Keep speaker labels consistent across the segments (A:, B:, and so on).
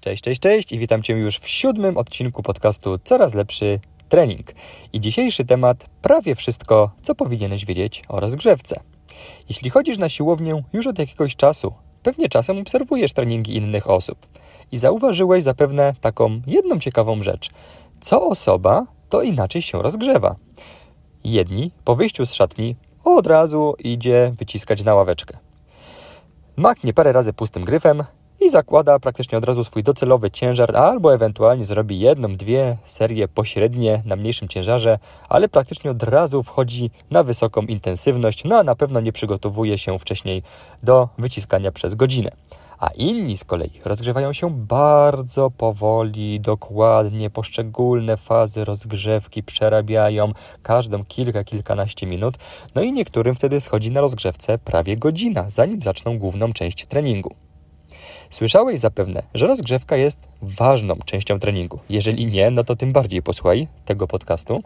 A: Cześć, cześć, cześć i witam Cię już w siódmym odcinku podcastu Coraz lepszy trening. I dzisiejszy temat prawie wszystko, co powinieneś wiedzieć o rozgrzewce. Jeśli chodzisz na siłownię już od jakiegoś czasu, pewnie czasem obserwujesz treningi innych osób i zauważyłeś zapewne taką jedną ciekawą rzecz. Co osoba, to inaczej się rozgrzewa. Jedni po wyjściu z szatni od razu idzie wyciskać na ławeczkę. Maknie parę razy pustym gryfem, i zakłada praktycznie od razu swój docelowy ciężar, albo ewentualnie zrobi jedną, dwie serie pośrednie na mniejszym ciężarze, ale praktycznie od razu wchodzi na wysoką intensywność, no a na pewno nie przygotowuje się wcześniej do wyciskania przez godzinę. A inni z kolei rozgrzewają się bardzo powoli, dokładnie, poszczególne fazy rozgrzewki przerabiają każdą kilka, kilkanaście minut, no i niektórym wtedy schodzi na rozgrzewce prawie godzina, zanim zaczną główną część treningu. Słyszałeś zapewne, że rozgrzewka jest ważną częścią treningu. Jeżeli nie, no to tym bardziej posłuchaj tego podcastu.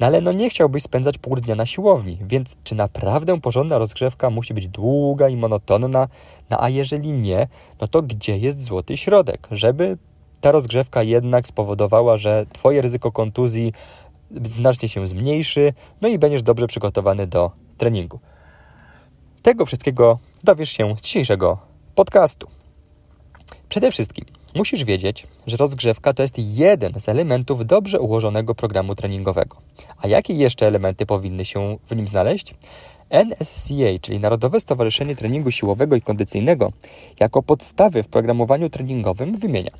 A: No ale no nie chciałbyś spędzać pół dnia na siłowni, więc czy naprawdę porządna rozgrzewka musi być długa i monotonna? No a jeżeli nie, no to gdzie jest złoty środek, żeby ta rozgrzewka jednak spowodowała, że Twoje ryzyko kontuzji znacznie się zmniejszy, no i będziesz dobrze przygotowany do treningu. Tego wszystkiego dowiesz się z dzisiejszego podcastu. Przede wszystkim musisz wiedzieć, że rozgrzewka to jest jeden z elementów dobrze ułożonego programu treningowego. A jakie jeszcze elementy powinny się w nim znaleźć? NSCA, czyli Narodowe Stowarzyszenie Treningu Siłowego i Kondycyjnego, jako podstawy w programowaniu treningowym wymienia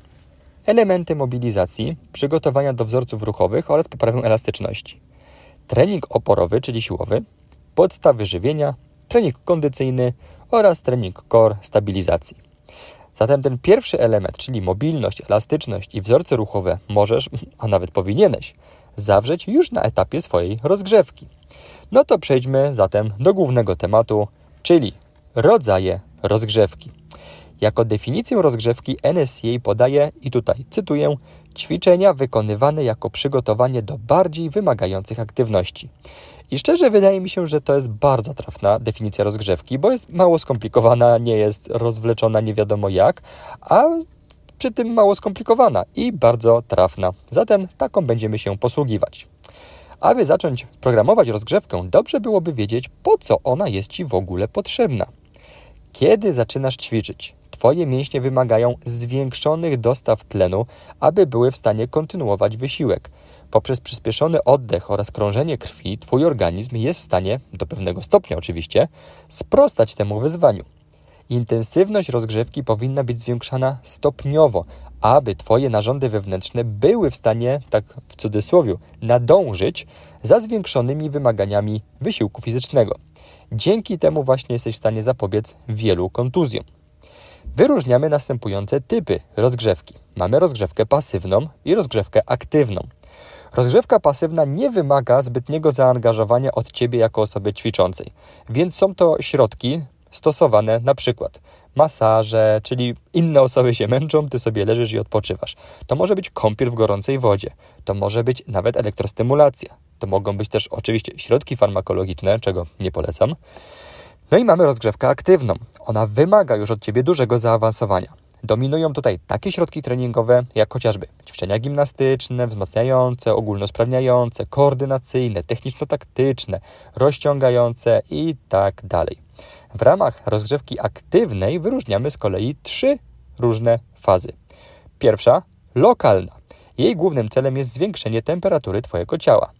A: elementy mobilizacji, przygotowania do wzorców ruchowych oraz poprawę elastyczności, trening oporowy, czyli siłowy, podstawy żywienia, trening kondycyjny oraz trening core stabilizacji. Zatem ten pierwszy element, czyli mobilność, elastyczność i wzorce ruchowe, możesz, a nawet powinieneś, zawrzeć już na etapie swojej rozgrzewki. No to przejdźmy zatem do głównego tematu, czyli rodzaje rozgrzewki. Jako definicję rozgrzewki NSCA podaje, i tutaj cytuję, ćwiczenia wykonywane jako przygotowanie do bardziej wymagających aktywności. I szczerze wydaje mi się, że to jest bardzo trafna definicja rozgrzewki, bo jest mało skomplikowana, nie jest rozwleczona nie wiadomo jak, a przy tym mało skomplikowana i bardzo trafna. Zatem taką będziemy się posługiwać. Aby zacząć programować rozgrzewkę, dobrze byłoby wiedzieć, po co ona jest Ci w ogóle potrzebna. Kiedy zaczynasz ćwiczyć? Twoje mięśnie wymagają zwiększonych dostaw tlenu, aby były w stanie kontynuować wysiłek. Poprzez przyspieszony oddech oraz krążenie krwi Twój organizm jest w stanie, do pewnego stopnia oczywiście, sprostać temu wyzwaniu. Intensywność rozgrzewki powinna być zwiększana stopniowo, aby Twoje narządy wewnętrzne były w stanie, tak w cudzysłowie, nadążyć za zwiększonymi wymaganiami wysiłku fizycznego. Dzięki temu właśnie jesteś w stanie zapobiec wielu kontuzjom. Wyróżniamy następujące typy rozgrzewki. Mamy rozgrzewkę pasywną i rozgrzewkę aktywną. Rozgrzewka pasywna nie wymaga zbytniego zaangażowania od Ciebie jako osoby ćwiczącej, więc są to środki stosowane na przykład masaże, czyli inne osoby się męczą, Ty sobie leżysz i odpoczywasz. To może być kąpiel w gorącej wodzie, to może być nawet elektrostymulacja, to mogą być też oczywiście środki farmakologiczne, czego nie polecam. No i mamy rozgrzewkę aktywną. Ona wymaga już od Ciebie dużego zaawansowania. Dominują tutaj takie środki treningowe, jak chociażby ćwiczenia gimnastyczne, wzmacniające, ogólnosprawniające, koordynacyjne, techniczno-taktyczne, rozciągające i tak dalej. W ramach rozgrzewki aktywnej wyróżniamy z kolei trzy różne fazy. Pierwsza lokalna. Jej głównym celem jest zwiększenie temperatury Twojego ciała.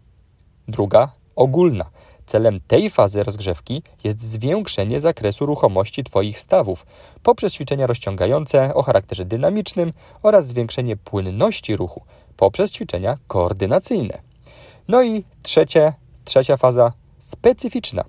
A: Druga ogólna. Celem tej fazy rozgrzewki jest zwiększenie zakresu ruchomości Twoich stawów poprzez ćwiczenia rozciągające o charakterze dynamicznym oraz zwiększenie płynności ruchu poprzez ćwiczenia koordynacyjne. No i trzecie, trzecia faza specyficzna.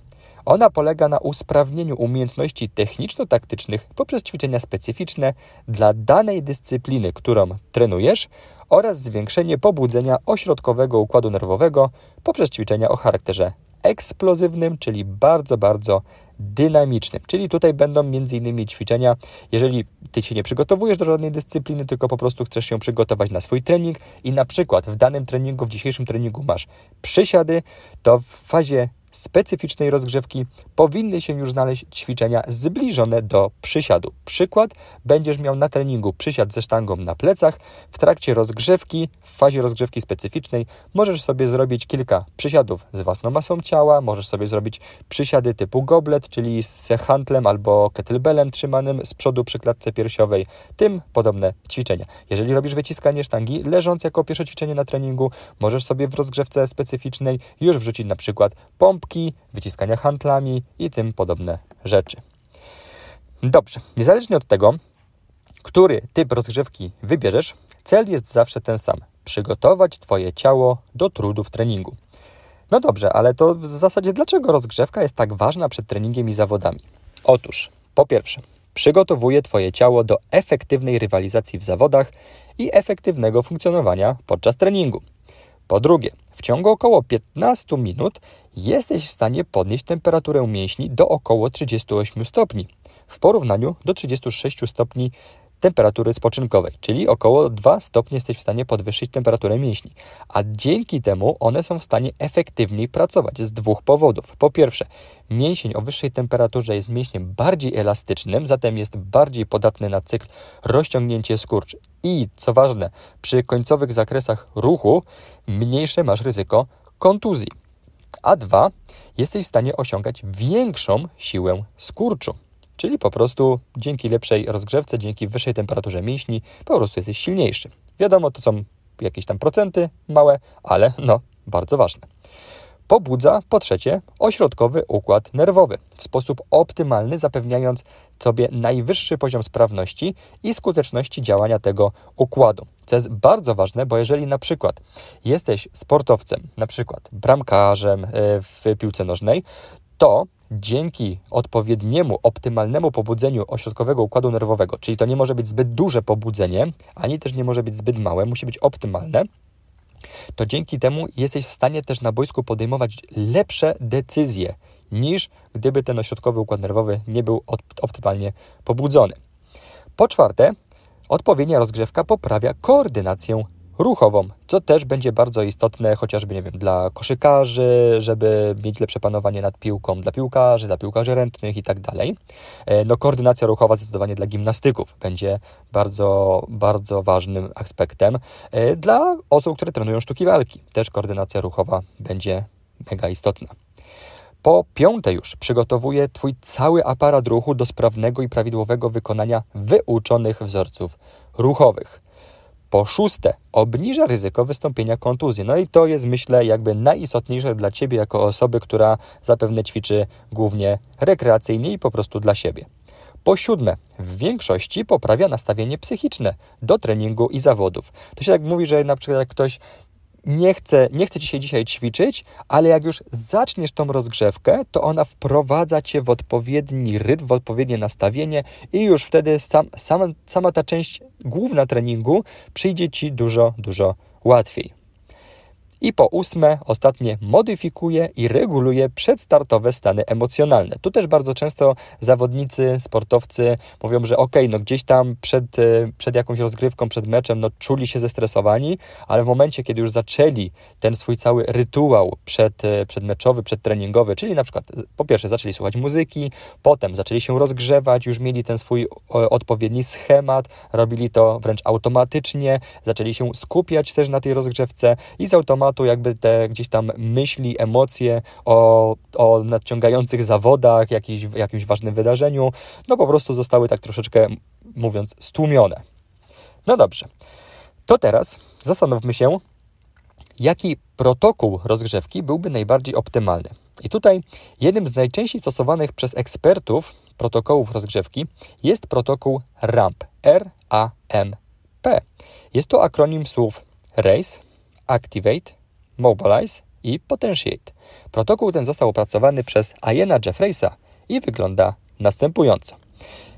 A: Ona polega na usprawnieniu umiejętności techniczno-taktycznych poprzez ćwiczenia specyficzne dla danej dyscypliny, którą trenujesz, oraz zwiększenie pobudzenia ośrodkowego układu nerwowego poprzez ćwiczenia o charakterze eksplozywnym, czyli bardzo, bardzo dynamicznym. Czyli tutaj będą m.in. ćwiczenia, jeżeli Ty się nie przygotowujesz do żadnej dyscypliny, tylko po prostu chcesz się przygotować na swój trening i na przykład w danym treningu, w dzisiejszym treningu masz przysiady, to w fazie specyficznej rozgrzewki powinny się już znaleźć ćwiczenia zbliżone do przysiadu. Przykład, będziesz miał na treningu przysiad ze sztangą na plecach. W trakcie rozgrzewki, w fazie rozgrzewki specyficznej, możesz sobie zrobić kilka przysiadów z własną masą ciała, możesz sobie zrobić przysiady typu goblet, czyli z handlem albo kettlebellem trzymanym z przodu przy klatce piersiowej, tym podobne ćwiczenia. Jeżeli robisz wyciskanie sztangi leżąc jako pierwsze ćwiczenie na treningu, możesz sobie w rozgrzewce specyficznej już wrzucić na przykład wyciskania handlami i tym podobne rzeczy. Dobrze, niezależnie od tego, który typ rozgrzewki wybierzesz, cel jest zawsze ten sam: przygotować Twoje ciało do trudu w treningu. No dobrze, ale to w zasadzie dlaczego rozgrzewka jest tak ważna przed treningiem i zawodami? Otóż, po pierwsze, przygotowuje Twoje ciało do efektywnej rywalizacji w zawodach i efektywnego funkcjonowania podczas treningu. Po drugie, w ciągu około 15 minut jesteś w stanie podnieść temperaturę mięśni do około 38 stopni. W porównaniu do 36 stopni temperatury spoczynkowej, czyli około 2 stopnie jesteś w stanie podwyższyć temperaturę mięśni. A dzięki temu one są w stanie efektywniej pracować z dwóch powodów. Po pierwsze, mięsień o wyższej temperaturze jest mięśniem bardziej elastycznym, zatem jest bardziej podatny na cykl rozciągnięcie skurcz. I co ważne, przy końcowych zakresach ruchu mniejsze masz ryzyko kontuzji. A dwa, jesteś w stanie osiągać większą siłę skurczu. Czyli po prostu dzięki lepszej rozgrzewce, dzięki wyższej temperaturze mięśni, po prostu jesteś silniejszy. Wiadomo, to są jakieś tam procenty małe, ale no, bardzo ważne. Pobudza, po trzecie, ośrodkowy układ nerwowy w sposób optymalny, zapewniając sobie najwyższy poziom sprawności i skuteczności działania tego układu. Co jest bardzo ważne, bo jeżeli na przykład jesteś sportowcem, na przykład bramkarzem e, w piłce nożnej, to dzięki odpowiedniemu, optymalnemu pobudzeniu ośrodkowego układu nerwowego, czyli to nie może być zbyt duże pobudzenie, ani też nie może być zbyt małe, musi być optymalne, to dzięki temu jesteś w stanie też na boisku podejmować lepsze decyzje, niż gdyby ten ośrodkowy układ nerwowy nie był optymalnie pobudzony. Po czwarte, odpowiednia rozgrzewka poprawia koordynację ruchową, co też będzie bardzo istotne chociażby, nie wiem, dla koszykarzy, żeby mieć lepsze panowanie nad piłką, dla piłkarzy, dla piłkarzy ręcznych i tak dalej. E, no, koordynacja ruchowa zdecydowanie dla gimnastyków będzie bardzo, bardzo ważnym aspektem. E, dla osób, które trenują sztuki walki, też koordynacja ruchowa będzie mega istotna. Po piąte już przygotowuje Twój cały aparat ruchu do sprawnego i prawidłowego wykonania wyuczonych wzorców ruchowych. Po szóste, obniża ryzyko wystąpienia kontuzji. No i to jest, myślę, jakby najistotniejsze dla Ciebie jako osoby, która zapewne ćwiczy głównie rekreacyjnie i po prostu dla siebie. Po siódme, w większości poprawia nastawienie psychiczne do treningu i zawodów. To się tak mówi, że na przykład jak ktoś nie chce, nie chce ci się dzisiaj ćwiczyć, ale jak już zaczniesz tą rozgrzewkę, to ona wprowadza cię w odpowiedni rytm, w odpowiednie nastawienie i już wtedy sam, sama, sama ta część główna treningu przyjdzie ci dużo, dużo łatwiej. I po ósme, ostatnie, modyfikuje i reguluje przedstartowe stany emocjonalne. Tu też bardzo często zawodnicy, sportowcy mówią, że ok, no gdzieś tam przed, e, przed jakąś rozgrywką, przed meczem, no czuli się zestresowani, ale w momencie, kiedy już zaczęli ten swój cały rytuał przed, e, przedmeczowy, przedtreningowy, czyli na przykład po pierwsze zaczęli słuchać muzyki, potem zaczęli się rozgrzewać, już mieli ten swój odpowiedni schemat, robili to wręcz automatycznie, zaczęli się skupiać też na tej rozgrzewce i z automatu tematu, jakby te gdzieś tam myśli, emocje o, o nadciągających zawodach, jakiś, jakimś ważnym wydarzeniu, no po prostu zostały tak troszeczkę, mówiąc, stłumione. No dobrze, to teraz zastanówmy się, jaki protokół rozgrzewki byłby najbardziej optymalny. I tutaj jednym z najczęściej stosowanych przez ekspertów protokołów rozgrzewki jest protokół RAMP. R-A-M-P. Jest to akronim słów Race, Activate, Mobilize i Potentiate. Protokół ten został opracowany przez Iena Jeffreysa i wygląda następująco.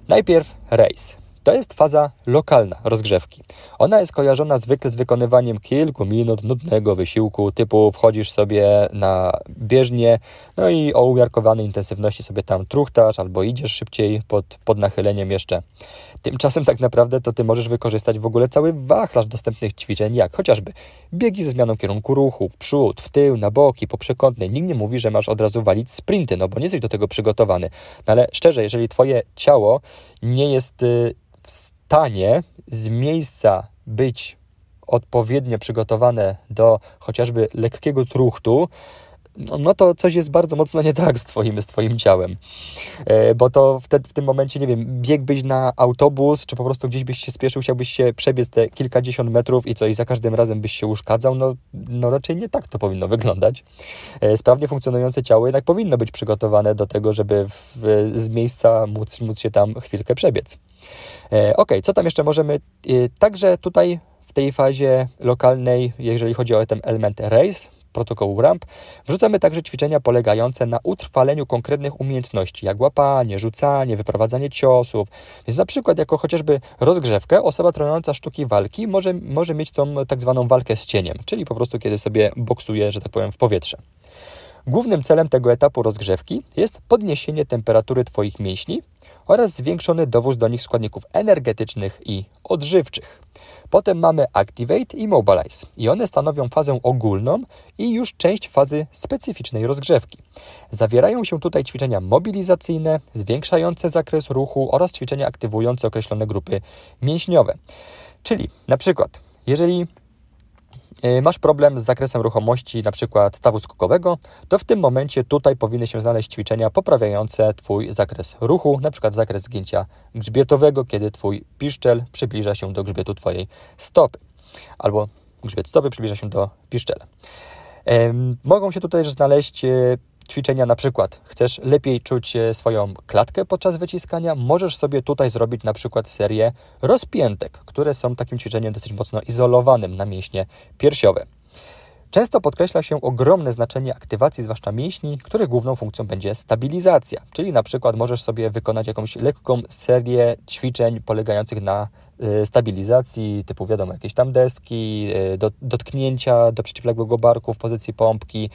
A: Najpierw race, to jest faza lokalna rozgrzewki. Ona jest kojarzona zwykle z wykonywaniem kilku minut nudnego wysiłku, typu wchodzisz sobie na bieżnię, no i o umiarkowanej intensywności sobie tam truchtasz albo idziesz szybciej pod, pod nachyleniem jeszcze. Tymczasem tak naprawdę to ty możesz wykorzystać w ogóle cały wachlarz dostępnych ćwiczeń, jak chociażby biegi ze zmianą kierunku ruchu, w przód, w tył, na boki, po przekątnej. Nikt nie mówi, że masz od razu walić sprinty, no bo nie jesteś do tego przygotowany. No ale szczerze, jeżeli twoje ciało nie jest y, w stanie z miejsca być odpowiednio przygotowane do chociażby lekkiego truchtu, no, no to coś jest bardzo mocno nie tak z twoim, z twoim ciałem. E, bo to wtedy, w tym momencie, nie wiem, biegłbyś na autobus, czy po prostu gdzieś byś się spieszył, chciałbyś się przebiec te kilkadziesiąt metrów i co, i za każdym razem byś się uszkadzał, no, no raczej nie tak to powinno wyglądać. E, sprawnie funkcjonujące ciało jednak powinno być przygotowane do tego, żeby w, z miejsca móc, móc się tam chwilkę przebiec. E, ok, co tam jeszcze możemy? Także tutaj w tej fazie lokalnej, jeżeli chodzi o ten element race, protokołu RAMP, wrzucamy także ćwiczenia polegające na utrwaleniu konkretnych umiejętności, jak łapanie, rzucanie, wyprowadzanie ciosów. Więc na przykład jako chociażby rozgrzewkę osoba trenująca sztuki walki może, może mieć tą tak zwaną walkę z cieniem, czyli po prostu kiedy sobie boksuje, że tak powiem, w powietrze. Głównym celem tego etapu rozgrzewki jest podniesienie temperatury Twoich mięśni oraz zwiększony dowóz do nich składników energetycznych i odżywczych. Potem mamy Activate i Mobilize i one stanowią fazę ogólną i już część fazy specyficznej rozgrzewki. Zawierają się tutaj ćwiczenia mobilizacyjne, zwiększające zakres ruchu oraz ćwiczenia aktywujące określone grupy mięśniowe. Czyli na przykład, jeżeli masz problem z zakresem ruchomości, przykład stawu skokowego, to w tym momencie tutaj powinny się znaleźć ćwiczenia poprawiające Twój zakres ruchu, przykład zakres zgięcia grzbietowego, kiedy Twój piszczel przybliża się do grzbietu Twojej stopy, albo grzbiet stopy przybliża się do piszczela. Mogą się tutaj też znaleźć e, ćwiczenia na przykład chcesz lepiej czuć e, swoją klatkę podczas wyciskania, możesz sobie tutaj zrobić na przykład serię rozpiętek, które są takim ćwiczeniem dosyć mocno izolowanym na mięśnie piersiowe. Często podkreśla się ogromne znaczenie aktywacji, zwłaszcza mięśni, których główną funkcją będzie stabilizacja. Czyli na przykład możesz sobie wykonać jakąś lekką serię ćwiczeń polegających na stabilizacji, typu wiadomo, jakieś tam deski, y, do, dotknięcia do przeciwległego barku w pozycji pompki.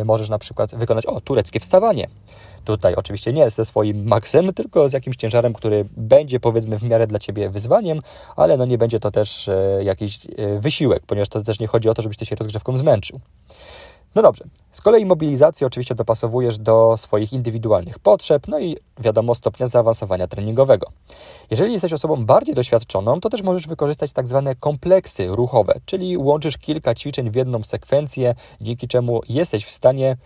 A: Y, możesz na przykład wykonać, o, tureckie wstawanie. Tutaj oczywiście nie ze swoim maksem, tylko z jakimś ciężarem, który będzie powiedzmy w miarę dla Ciebie wyzwaniem, ale no nie będzie to też e, jakiś e, wysiłek, ponieważ to też nie chodzi o to, żebyś Ty się rozgrzewką zmęczył. No dobrze. Z kolei mobilizację oczywiście dopasowujesz do swoich indywidualnych potrzeb, no i wiadomo stopnia zaawansowania treningowego. Jeżeli jesteś osobą bardziej doświadczoną, to też możesz wykorzystać tak zwane kompleksy ruchowe, czyli łączysz kilka ćwiczeń w jedną sekwencję, dzięki czemu jesteś w stanie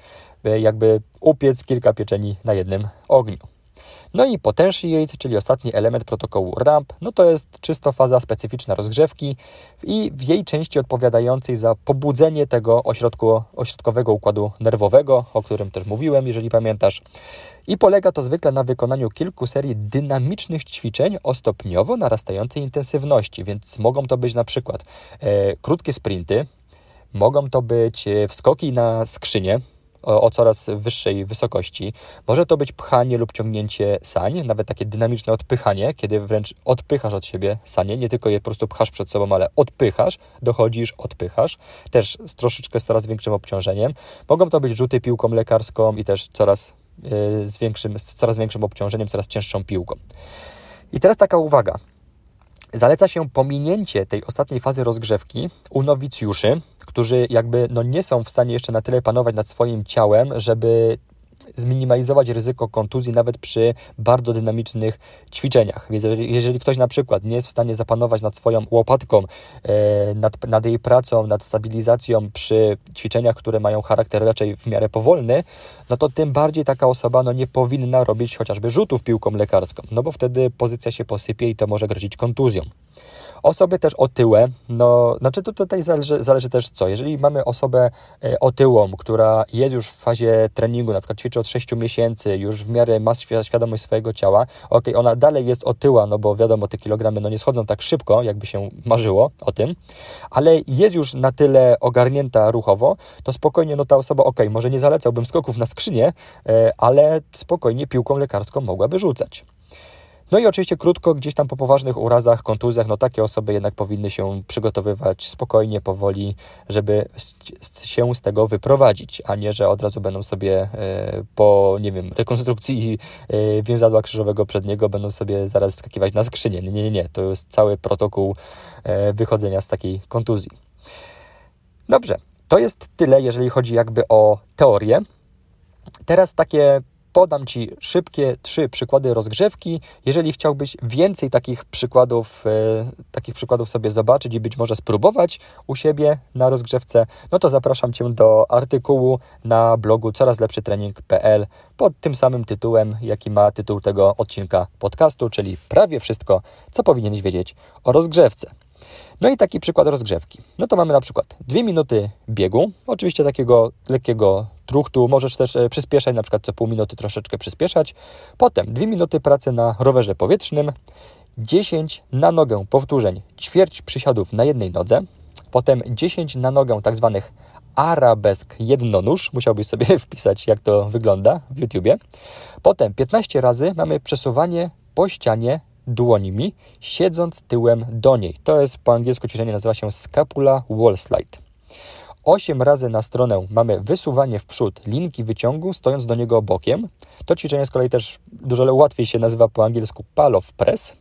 A: e, jakby upiec kilka pieczeni na jednym ogniu. No i potentiate, czyli ostatni element protokołu RAMP, no to jest czysto faza specyficzna rozgrzewki i w jej części odpowiadającej za pobudzenie tego ośrodku, ośrodkowego układu nerwowego, o którym też mówiłem, jeżeli pamiętasz. I polega to zwykle na wykonaniu kilku serii dynamicznych ćwiczeń o stopniowo narastającej intensywności, więc mogą to być na przykład e, krótkie sprinty, mogą to być e, wskoki na skrzynię, o, coraz wyższej wysokości. Może to być pchanie lub ciągnięcie sań, nawet takie dynamiczne odpychanie, kiedy wręcz odpychasz od siebie sanie, nie tylko je po prostu pchasz przed sobą, ale odpychasz, dochodzisz, odpychasz, też z troszeczkę z coraz większym obciążeniem. Mogą to być rzuty piłką lekarską i też coraz, yy, z, większym, z coraz większym obciążeniem, coraz cięższą piłką. I teraz taka uwaga. Zaleca się pominięcie tej ostatniej fazy rozgrzewki u nowicjuszy, którzy jakby no nie są w stanie jeszcze na tyle panować nad swoim ciałem, żeby zminimalizować ryzyko kontuzji nawet przy bardzo dynamicznych ćwiczeniach. Więc jeżeli, ktoś na przykład nie jest w stanie zapanować nad swoją łopatką, e, nad, nad jej pracą, nad stabilizacją przy ćwiczeniach, które mają charakter raczej w miarę powolny, no to tym bardziej taka osoba no, nie powinna robić chociażby rzutów piłką lekarską, no bo wtedy pozycja się posypie i to może grozić kontuzją. Osoby też otyłe, no, znaczy to tutaj zależy, zależy też co. Jeżeli mamy osobę e, otyłą, która jest już w fazie treningu, na przykład ćwiczy od 6 miesięcy, już w miarę ma świadomość swojego ciała, ok, ona dalej jest otyła, no bo wiadomo, te kilogramy no nie schodzą tak szybko, jakby się marzyło o tym, ale jest już na tyle ogarnięta ruchowo, to spokojnie, no ta osoba, ok, może nie zalecałbym skoków na skrzynię, e, ale spokojnie piłką lekarską mogłaby rzucać. No i oczywiście krótko, gdzieś tam po poważnych urazach, kontuzjach, no takie osoby jednak powinny się przygotowywać spokojnie, powoli, żeby się z tego wyprowadzić, a nie, że od razu będą sobie e, po, nie wiem, rekonstrukcji e, więzadła krzyżowego przedniego będą sobie zaraz skakiwać na skrzynię. Nie, nie, nie, to jest cały protokół e, wychodzenia z takiej kontuzji. Dobrze, to jest tyle, jeżeli chodzi jakby o teorię. Teraz takie podam Ci szybkie trzy przykłady rozgrzewki. Jeżeli chciałbyś więcej takich przykładów, e, takich przykładów sobie zobaczyć i być może spróbować u siebie na rozgrzewce, no to zapraszam Cię do artykułu na blogu corazlepszytrening.pl pod tym samym tytułem, jaki ma tytuł tego odcinka podcastu, czyli prawie wszystko, co powinieneś wiedzieć o rozgrzewce. No i taki przykład rozgrzewki. No to mamy na przykład dwie minuty biegu, oczywiście takiego lekkiego truchtu, możesz też e, przyspieszać, na przykład co pół minuty troszeczkę przyspieszać. Potem dwie minuty pracy na rowerze powietrznym, 10 na nogę powtórzeń, ćwierć przysiadów na jednej nodze, potem 10 na nogę tak zwanych arabesk jednonóż, musiałbyś sobie wpisać jak to wygląda w YouTubie. Potem 15 razy mamy przesuwanie po ścianie dłońmi, siedząc tyłem do niej. To jest po angielsku ćwiczenie nazywa się scapula wall slide. 8 razy na stronę mamy wysuwanie w przód linki wyciągu, stojąc do niego bokiem. To ćwiczenie z kolei też dużo łatwiej się nazywa po angielsku palow press.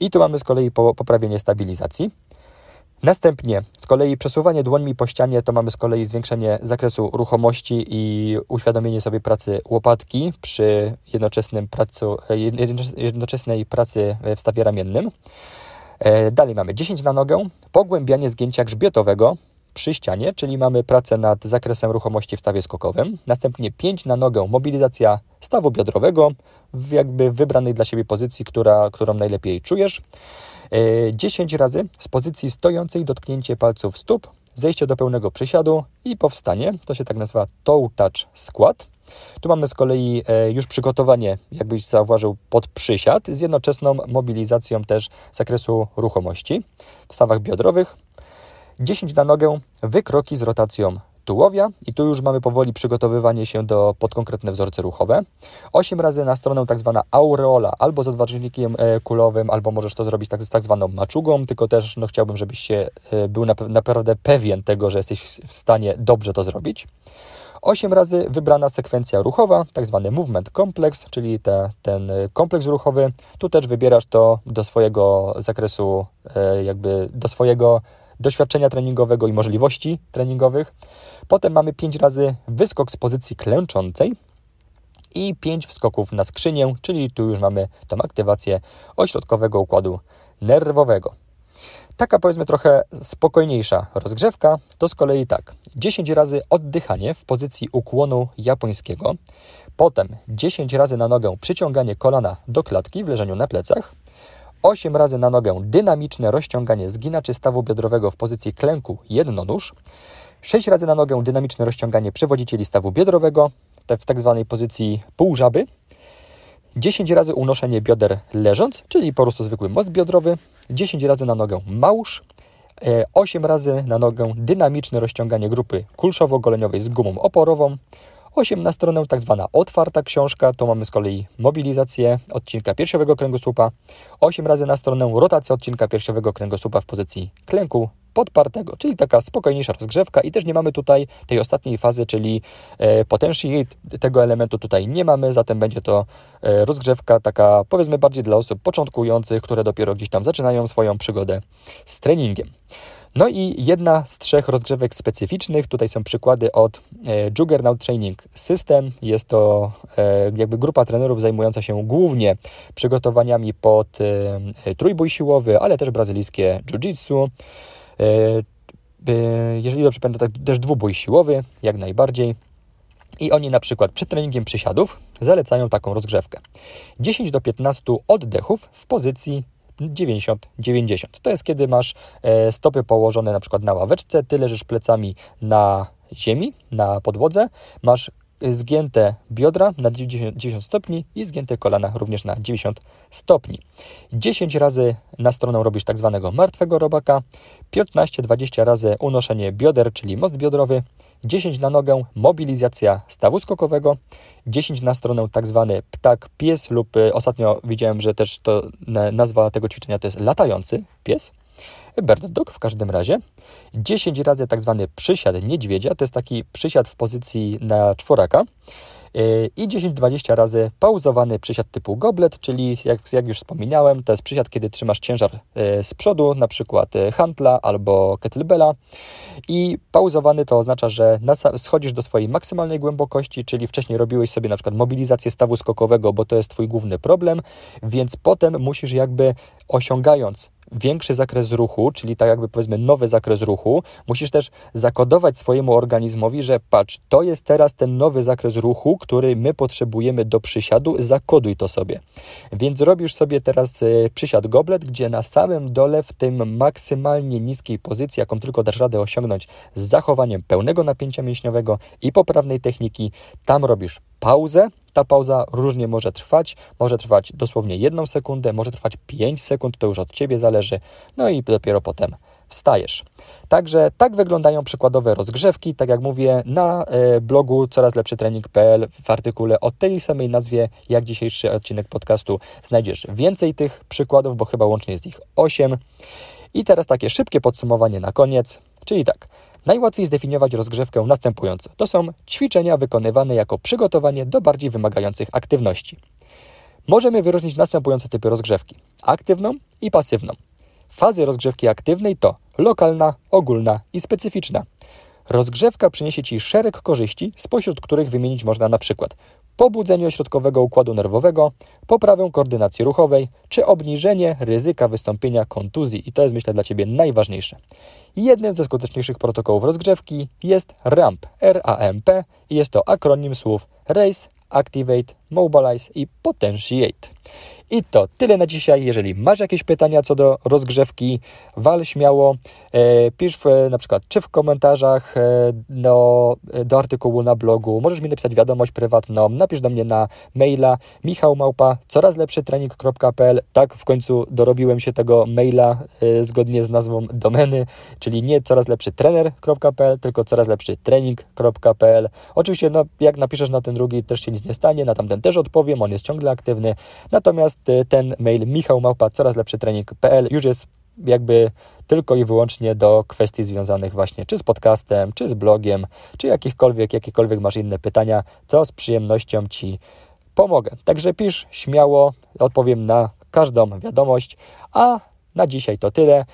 A: I tu mamy z kolei poprawienie stabilizacji. Następnie z kolei przesuwanie dłońmi po ścianie to mamy z kolei zwiększenie zakresu ruchomości i uświadomienie sobie pracy łopatki przy jednoczesnym pracu, jednoczesnej pracy w stawie ramiennym. E, dalej mamy 10 na nogę, pogłębianie zgięcia grzbietowego przy ścianie, czyli mamy pracę nad zakresem ruchomości w stawie skokowym. Następnie 5 na nogę, mobilizacja stawu biodrowego w jakby wybranej dla siebie pozycji, która, którą najlepiej czujesz. 10 e, razy z pozycji stojącej dotknięcie palców stóp, zejście do pełnego przysiadu i powstanie. To się tak nazywa toe touch squat. Tu mamy z kolei e, już przygotowanie, jakbyś zauważył, pod przysiad z jednoczesną mobilizacją też zakresu ruchomości w stawach biodrowych. 10 na nogę, wykroki z rotacją tułowia i tu już mamy powoli przygotowywanie się do pod konkretne wzorce ruchowe. 8 razy na stronę tak zwana aureola, albo z odważnikiem e, kulowym, albo możesz to zrobić tak, z tak zwaną maczugą, tylko też no, chciałbym, żebyś się e, był naprawdę pewien tego, że jesteś w stanie dobrze to zrobić. 8 razy wybrana sekwencja ruchowa, tak zwany movement complex, czyli te, ten kompleks ruchowy. Tu też wybierasz to do swojego zakresu, e, jakby do swojego doświadczenia treningowego i możliwości treningowych. Potem mamy 5 razy wyskok z pozycji klęczącej i 5 wskoków na skrzynię, czyli tu już mamy tą aktywację ośrodkowego układu nerwowego. Taka powiedzmy trochę spokojniejsza rozgrzewka to z kolei tak: 10 razy oddychanie w pozycji ukłonu japońskiego, potem 10 razy na nogę przyciąganie kolana do klatki w leżeniu na plecach, 8 razy na nogę dynamiczne rozciąganie zginaczy stawu biodrowego w pozycji klęku jednonóż, 6 razy na nogę dynamiczne rozciąganie przewodzicieli stawu biodrowego w tak zwanej pozycji półżaby, 10 razy unoszenie bioder leżąc, czyli po prostu zwykły most biodrowy, 10 razy na nogę małż, 8 e, razy na nogę dynamiczne rozciąganie grupy kulszowo-goleniowej z gumą oporową, 8 na stronę tak zwana otwarta książka, to mamy z kolei mobilizację odcinka piersiowego kręgosłupa, 8 razy na stronę rotacja odcinka piersiowego kręgosłupa w pozycji klęku podpartego, czyli taka spokojniejsza rozgrzewka. I też nie mamy tutaj tej ostatniej fazy, czyli e, potentiate tego elementu tutaj nie mamy, zatem będzie to e, rozgrzewka taka powiedzmy bardziej dla osób początkujących, które dopiero gdzieś tam zaczynają swoją przygodę z treningiem. No i jedna z trzech rozgrzewek specyficznych, tutaj są przykłady od e, Juggernaut Training System. Jest to e, jakby grupa trenerów zajmująca się głównie przygotowaniami pod e, trójbój siłowy, ale też brazylijskie jiu-jitsu. Jeżeli dobrze pamiętam, tak też dwubój siłowy, jak najbardziej. I oni na przykład przed treningiem przysiadów zalecają taką rozgrzewkę. 10 do 15 oddechów w pozycji 90-90. To jest kiedy masz e, stopy położone na przykład na ławeczce, ty leżysz plecami na ziemi, na podłodze, masz zgięte biodra na 90 stopni i zgięte kolana również na 90 stopni. 10 razy na stronę robisz tak zwanego martwego robaka, 15-20 razy unoszenie bioder, czyli most biodrowy, 10 na nogę mobilizacja stawu skokowego, 10 na stronę tak zwany ptak pies lub y, ostatnio widziałem, że też to nazwa tego ćwiczenia to jest latający pies. Bird dog w każdym razie. 10 razy tak zwany przysiad niedźwiedzia, to jest taki przysiad w pozycji na czworaka i 10-20 razy pauzowany przysiad typu goblet, czyli jak, jak już wspomniałem, to jest przysiad, kiedy trzymasz ciężar e, z przodu, na przykład e, hantla albo kettlebella. I pauzowany to oznacza, że schodzisz do swojej maksymalnej głębokości, czyli wcześniej robiłeś sobie na przykład mobilizację stawu skokowego, bo to jest twój główny problem, więc potem musisz jakby osiągając większy zakres ruchu, czyli tak jakby powiedzmy nowy zakres ruchu, musisz też zakodować swojemu organizmowi, że patrz, to jest teraz ten nowy zakres ruchu, który my potrzebujemy do przysiadu, zakoduj to sobie. Więc robisz sobie teraz e, przysiad goblet, gdzie na samym dole w tym maksymalnie niskiej pozycji, jaką tylko dasz radę osiągnąć z zachowaniem pełnego napięcia mięśniowego i poprawnej techniki, tam robisz pauzę, ta pauza różnie może trwać, może trwać dosłownie jedną sekundę, może trwać 5 sekund, to już od Ciebie zależy, no i dopiero potem wstajesz. Także tak wyglądają przykładowe rozgrzewki, tak jak mówię, na e, blogu coraz lepszy trening.pl w artykule o tej samej nazwie jak dzisiejszy odcinek podcastu znajdziesz więcej tych przykładów, bo chyba łącznie jest ich 8. I teraz takie szybkie podsumowanie na koniec, czyli tak. Najłatwiej zdefiniować rozgrzewkę następująco. To są ćwiczenia wykonywane jako przygotowanie do bardziej wymagających aktywności. Możemy wyróżnić następujące typy rozgrzewki: aktywną i pasywną. Fazy rozgrzewki aktywnej to lokalna, ogólna i specyficzna. Rozgrzewka przyniesie Ci szereg korzyści, spośród których wymienić można na przykład pobudzenie ośrodkowego układu nerwowego, poprawę koordynacji ruchowej czy obniżenie ryzyka wystąpienia kontuzji. I to jest myślę dla Ciebie najważniejsze. Jednym ze skuteczniejszych protokołów rozgrzewki jest RAMP, R-A-M-P i jest to akronim słów Race, Activate, Mobilize i Potentiate. I to tyle na dzisiaj. Jeżeli masz jakieś pytania co do rozgrzewki, wal śmiało, e, pisz w, na przykład czy w komentarzach e, do, do artykułu na blogu, możesz mi napisać wiadomość prywatną, napisz do mnie na maila michałmałpa coraz lepszy trening.pl tak w końcu dorobiłem się tego maila e, zgodnie z nazwą domeny, czyli nie coraz lepszy trener.pl, tylko coraz lepszy trening.pl. Oczywiście no, jak napiszesz na ten drugi też się nic nie stanie, na tamten też odpowiem, on jest ciągle aktywny, natomiast ten mail michałmałpa coraz lepszy trening.pl już jest jakby tylko i wyłącznie do kwestii związanych właśnie czy z podcastem, czy z blogiem, czy jakichkolwiek, jakiekolwiek masz inne pytania, to z przyjemnością Ci pomogę. Także pisz śmiało, odpowiem na każdą wiadomość, a na dzisiaj to tyle.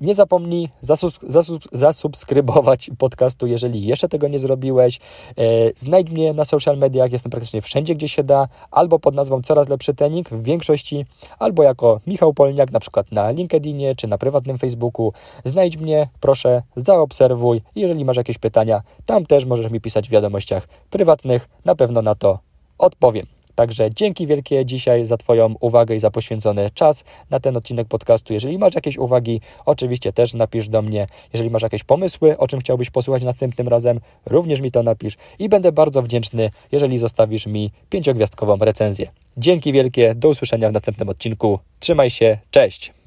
A: Nie zapomnij zasub, zasub, zasubskrybować podcastu, jeżeli jeszcze tego nie zrobiłeś. E, znajdź mnie na social mediach, jestem praktycznie wszędzie, gdzie się da, albo pod nazwą Coraz Lepszy Trening w większości, albo jako Michał Polniak, na przykład na LinkedInie czy na prywatnym Facebooku. Znajdź mnie, proszę, zaobserwuj. Jeżeli masz jakieś pytania, tam też możesz mi pisać w wiadomościach prywatnych, na pewno na to odpowiem. Także dzięki wielkie dzisiaj za Twoją uwagę i za poświęcony czas na ten odcinek podcastu. Jeżeli masz jakieś uwagi, oczywiście też napisz do mnie. Jeżeli masz jakieś pomysły, o czym chciałbyś posłuchać następnym razem, również mi to napisz i będę bardzo wdzięczny, jeżeli zostawisz mi pięciogwiazdkową recenzję. Dzięki wielkie, do usłyszenia w następnym odcinku. Trzymaj się, cześć!